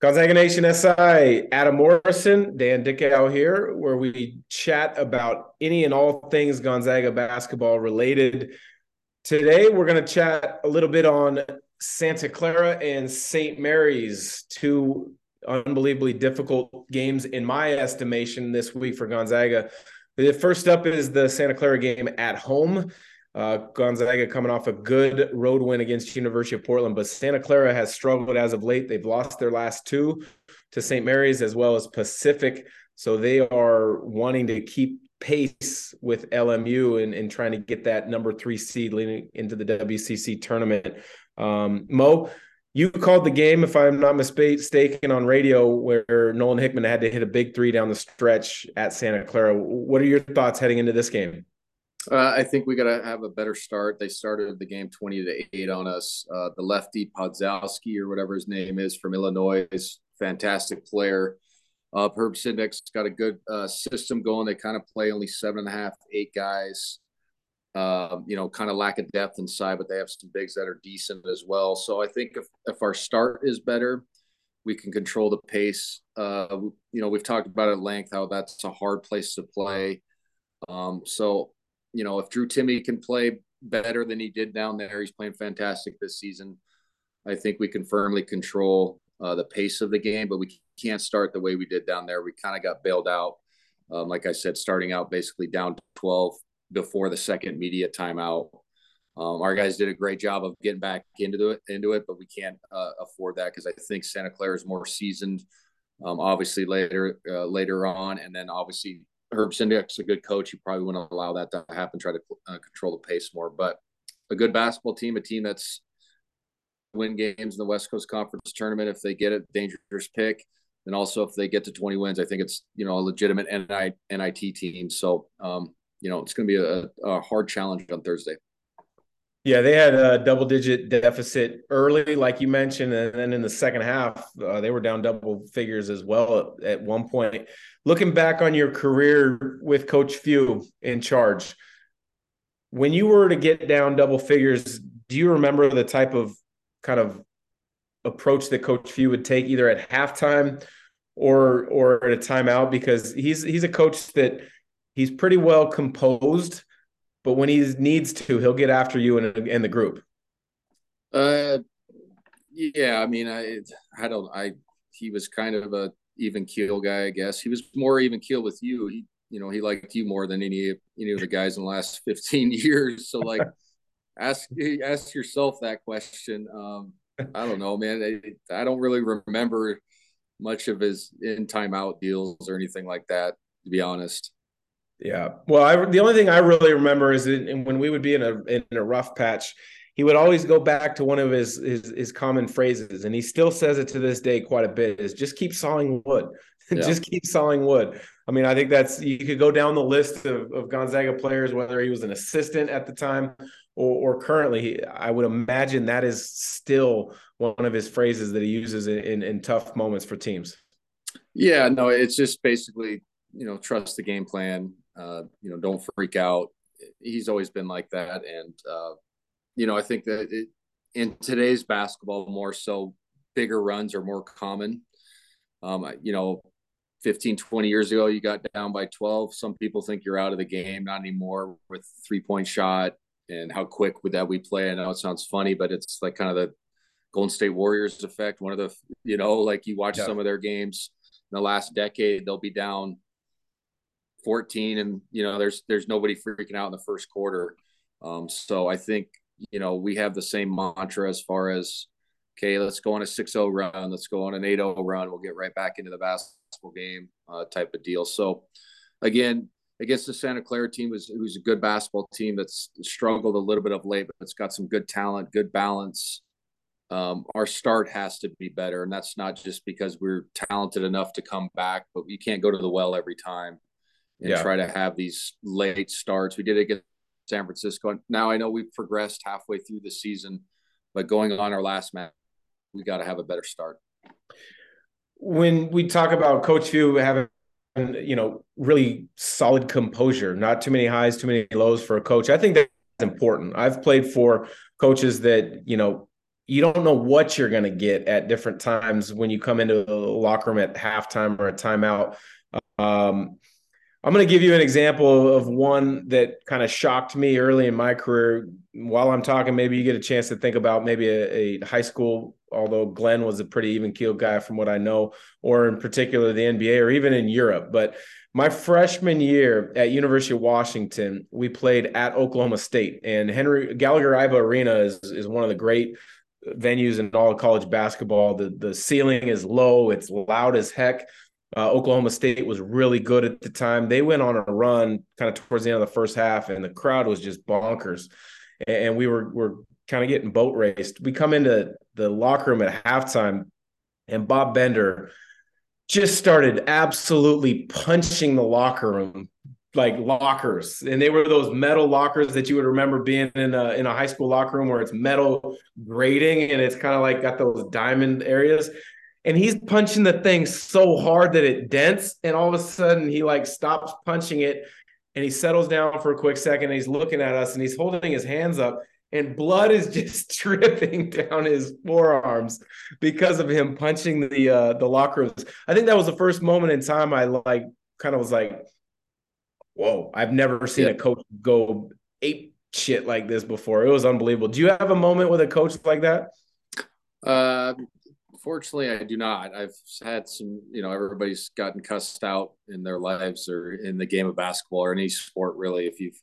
Gonzaga Nation SI, Adam Morrison, Dan Dickau here, where we chat about any and all things Gonzaga basketball related. Today, we're going to chat a little bit on Santa Clara and St. Mary's, two unbelievably difficult games in my estimation this week for Gonzaga. The first up is the Santa Clara game at home. Uh, Gonzaga coming off a good road win against University of Portland, but Santa Clara has struggled as of late. They've lost their last two to St. Mary's as well as Pacific, so they are wanting to keep pace with LMU and, trying to get that number three seed leading into the WCC tournament. Um, Mo, you called the game, if I'm not mistaken, on radio where Nolan Hickman had to hit a big three down the stretch at Santa Clara. What are your thoughts heading into this game? Uh, I think we got to have a better start. They started the game 20 to 8 on us. Uh, the lefty Podziemski or whatever his name is from Illinois is fantastic player. Uh, Herb Sendek's got a good uh, system going. They kind of play only seven and a half, eight guys. Um, you know, kind of lack of depth inside, but they have some bigs that are decent as well. So I think if, if our start is better, we can control the pace. Uh, you know, we've talked about at length how that's a hard place to play. Um, so you know, if Drew Timme can play better than he did down there, he's playing fantastic this season. I think we can firmly control uh, the pace of the game, but we can't start the way we did down there. We kind of got bailed out. Um, like I said, starting out basically down 12 before the second media timeout. Um, our guys did a great job of getting back into it, into it, but we can't uh, afford that because I think Santa Clara is more seasoned. Um, obviously later uh, later on, and then obviously Herb Sendek's a good coach. He probably wouldn't allow that to happen. Try to uh, control the pace more, but a good basketball team, a team that's win games in the West Coast Conference tournament if they get a dangerous pick, and also if they get to 20 wins, I think it's you know a legitimate NIT team. So um, you know it's going to be a, a hard challenge on Thursday. Yeah, they had a double digit deficit early, like you mentioned, and then in the second half, uh, they were down double figures as well at, at, one point. Looking back on your career with Coach Few in charge, when you were to get down double figures, do you remember the type of kind of approach that Coach Few would take either at halftime or or at a timeout? Because he's he's a coach that he's pretty well composed but when he needs to, he'll get after you and in the group. Uh, yeah. I mean, I I don't I he was kind of a even keel guy, I guess. He was more even keel with you. He you know he liked you more than any any of the guys in the last fifteen years. So like, ask ask yourself that question. Um, I don't know, man. I, I don't really remember much of his in timeout deals or anything like that, to be honest. Yeah. Well, I, the only thing I really remember is that when we would be in a in a rough patch, he would always go back to one of his, his his common phrases, and he still says it to this day quite a bit. Is just keep sawing wood, yeah. just keep sawing wood. I mean, I think that's you could go down the list of, of Gonzaga players, whether he was an assistant at the time or, or currently. I would imagine that is still one of his phrases that he uses in, in, in tough moments for teams. Yeah, no, it's just basically you know trust the game plan uh, you know, don't freak out. He's always been like that, and uh, you know, I think that it, in today's basketball, more so, bigger runs are more common. Um, you know, 15, 20 years ago, you got down by 12. Some people think you're out of the game. Not anymore with three point shot and how quick would that we play. I know it sounds funny, but it's like kind of the Golden State Warriors effect. One of the, you know, like you watch yeah. some of their games in the last decade, they'll be down 14 and you know there's there's nobody freaking out in the first quarter. Um, so i think you know we have the same mantra as far as okay let's go on a 6-0 run let's go on an 8-0 run we'll get right back into the basketball game uh, type of deal. So again against the santa clara team who's, who's a good basketball team that's struggled a little bit of late but it's got some good talent good balance um, our start has to be better. And that's not just because we're talented enough to come back but you can't go to the well every time and yeah. try to have these late starts. We did it against San Francisco. Now I know we've progressed halfway through the season, but going on our last match, we got to have a better start. When we talk about Coach Few having, you know, really solid composure, not too many highs, too many lows for a coach, I think that's important. I've played for coaches that, you know, you don't know what you're going to get at different times when you come into the locker room at halftime or a timeout. Um, I'm going to give you an example of one that kind of shocked me early in my career. While I'm talking, maybe you get a chance to think about maybe a, a high school, although Glenn was a pretty even keeled guy from what I know, or in particular the NBA or even in Europe. But my freshman year at University of Washington, we played at Oklahoma State, and Henry Gallagher Iba Arena is is one of the great venues in all college basketball. The the ceiling is low, it's loud as heck. Uh, Oklahoma State was really good at the time. They went on a run kind of towards the end of the first half, and the crowd was just bonkers. And we were were kind of getting boat raced. We come into the locker room at halftime, and Bob Bender just started absolutely punching the locker room like lockers and they were those metal lockers that you would remember being in a in a high school locker room where it's metal grating and it's kind of like got those diamond areas and he's punching the thing so hard that it dents and all of a sudden he like stops punching it and he settles down for a quick second and he's looking at us and he's holding his hands up and blood is just dripping down his forearms because of him punching the uh the locker rooms. I think that was the first moment in time I like kind of was like whoa, I've never seen yeah. a coach go ape shit like this before. It was unbelievable. Do you have a moment with a coach like that? Uh, fortunately, I do not. I've had some, you know, everybody's gotten cussed out in their lives or in the game of basketball or any sport, really, if you've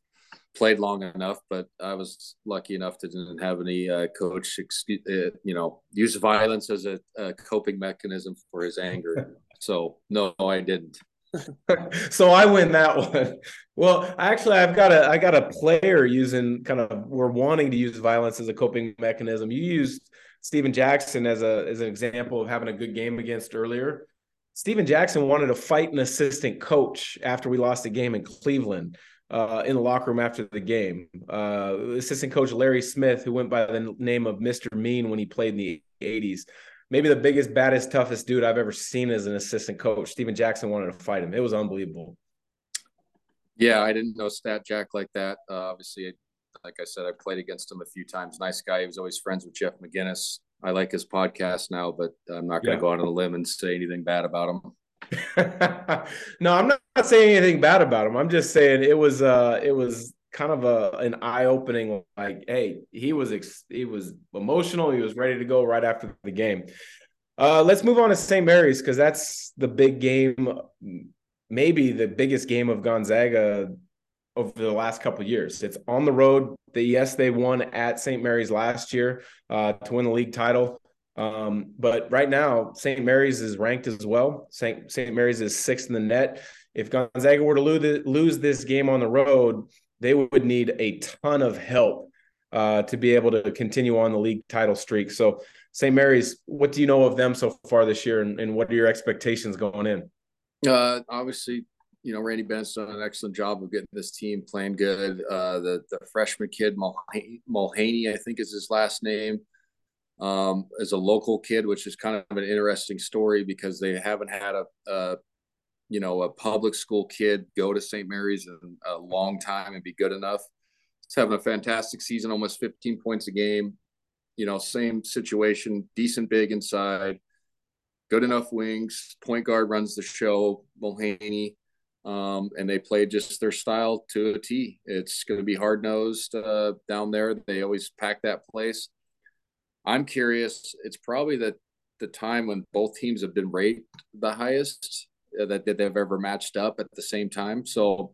played long enough. But I was lucky enough to didn't have any uh, coach, excuse, uh, you know, use violence as a, a coping mechanism for his anger. so, no, I didn't. so I win that one. Well, actually, I've got a I got a player using kind of we're wanting to use violence as a coping mechanism. You used Stephen Jackson as a as an example of having a good game against earlier. Stephen Jackson wanted to fight an assistant coach after we lost a game in Cleveland uh, in the locker room after the game. Uh, assistant coach Larry Smith, who went by the name of Mr. Mean when he played in the 80s, maybe the biggest, baddest, toughest dude I've ever seen as an assistant coach. Stephen Jackson wanted to fight him. It was unbelievable. Yeah, I didn't know Stat Jack like that. Uh, obviously, like I said, I played against him a few times. Nice guy. He was always friends with Jeff McInnis. I like his podcast now, but I'm not going to yeah. go out on a limb and say anything bad about him. no, I'm not saying anything bad about him. I'm just saying it was uh it was kind of a an eye opening like hey he was ex- he was emotional he was ready to go right after the game uh let's move on to st mary's because that's the big game maybe the biggest game of gonzaga over the last couple years it's on the road the yes they won at st mary's last year uh to win the league title um, but right now, St. Mary's is ranked as well. St. St. Mary's is sixth in the net. If Gonzaga were to lose, lose this game on the road, they would need a ton of help uh, to be able to continue on the league title streak. So, St. Mary's, what do you know of them so far this year, and, and what are your expectations going in? Uh, obviously, you know Randy Bennett's done an excellent job of getting this team playing good. Uh, the the freshman kid Mulhaney, I think is his last name, um, as a local kid, which is kind of an interesting story because they haven't had a, a you know, a public school kid go to St. Mary's in a long time and be good enough. He's having a fantastic season, almost 15 points a game. You know, same situation, decent big inside, good enough wings. Point guard runs the show, Mulhaney. Um, and they play just their style to a T. It's going to be hard nosed uh, down there. They always pack that place. I'm curious. It's probably the the time when both teams have been rated the highest uh, that, that they've ever matched up at the same time. So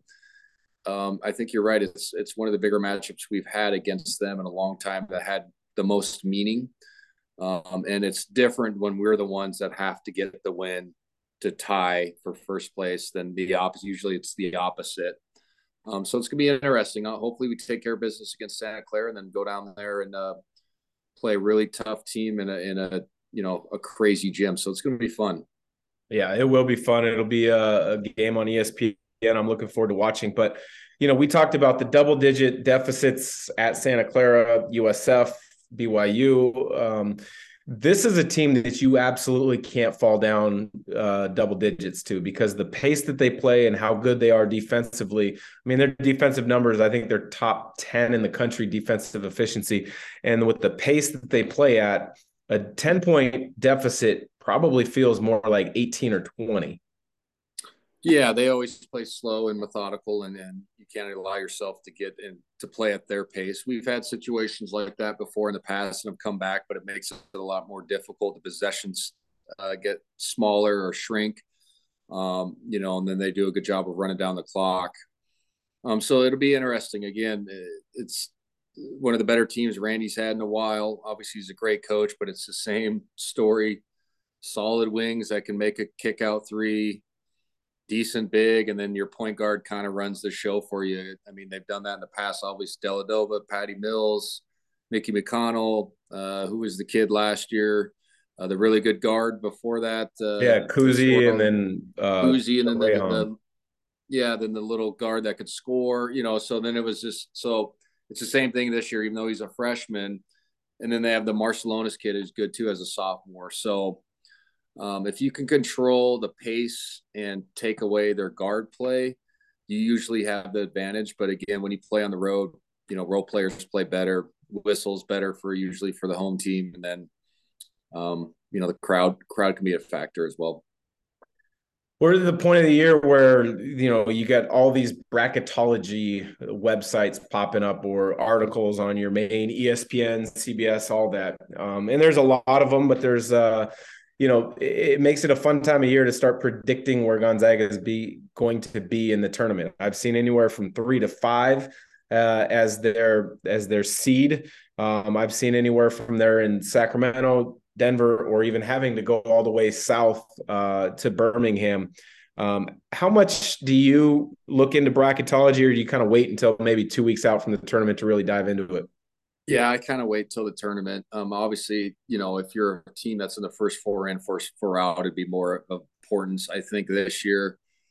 um, I think you're right. It's it's one of the bigger matchups we've had against them in a long time that had the most meaning. Um, and it's different when we're the ones that have to get the win to tie for first place than the opposite. Usually it's the opposite. Um, so it's gonna be interesting. Uh, hopefully we take care of business against Santa Clara and then go down there and uh, play a really tough team in a in a you know a crazy gym. So it's gonna be fun. Yeah, it will be fun. It'll be a, a game on ESPN. I'm looking forward to watching. But you know, we talked about the double digit deficits at Santa Clara, USF, BYU. Um, this is a team that you absolutely can't fall down uh, double digits to because the pace that they play and how good they are defensively. I mean, their defensive numbers, I think they're top 10 in the country defensive efficiency. And with the pace that they play at, a 10 point deficit probably feels more like 18 or 20. Yeah, they always play slow and methodical, and, and you can't allow yourself to get in to play at their pace. We've had situations like that before in the past and have come back, but it makes it a lot more difficult. The possessions uh, get smaller or shrink, um, you know, and then they do a good job of running down the clock. Um, so it'll be interesting. Again, it's one of the better teams Randy's had in a while. Obviously, he's a great coach, but it's the same story. Solid wings that can make a kick out three, decent big, and then your point guard kind of runs the show for you. I mean, they've done that in the past. Obviously, Dellavedova, Patty Mills, Mickey McConnell, uh, who was the kid last year. Uh, the really good guard before that. Uh, yeah, Kuhse, and then uh, Kuhse, and then the, the, yeah, then the little guard that could score. You know, so then it was just so it's the same thing this year, even though he's a freshman. And then they have the Marciulionis kid who's good too as a sophomore. So um, if you can control the pace and take away their guard play, you usually have the advantage. But again, when you play on the road, you know, role players play better, whistles better for usually for the home team, and then um, you know the crowd crowd can be a factor as well. We're at the point of the year where you know you got all these bracketology websites popping up or articles on your main ESPN, CBS, all that, um, and there's a lot of them. But there's uh, you know, it makes it a fun time of year to start predicting where Gonzaga is be going to be in the tournament. I've seen anywhere from three to five uh, as their as their seed. Um, I've seen anywhere from there in Sacramento, Denver, or even having to go all the way south uh, to Birmingham. Um, how much do you look into bracketology, or do you kind of wait until maybe two weeks out from the tournament to really dive into it? Yeah, I kind of wait till the tournament. Um, obviously, you know, if you're a team that's in the first four in, first four out, it'd be more of importance. I think this year,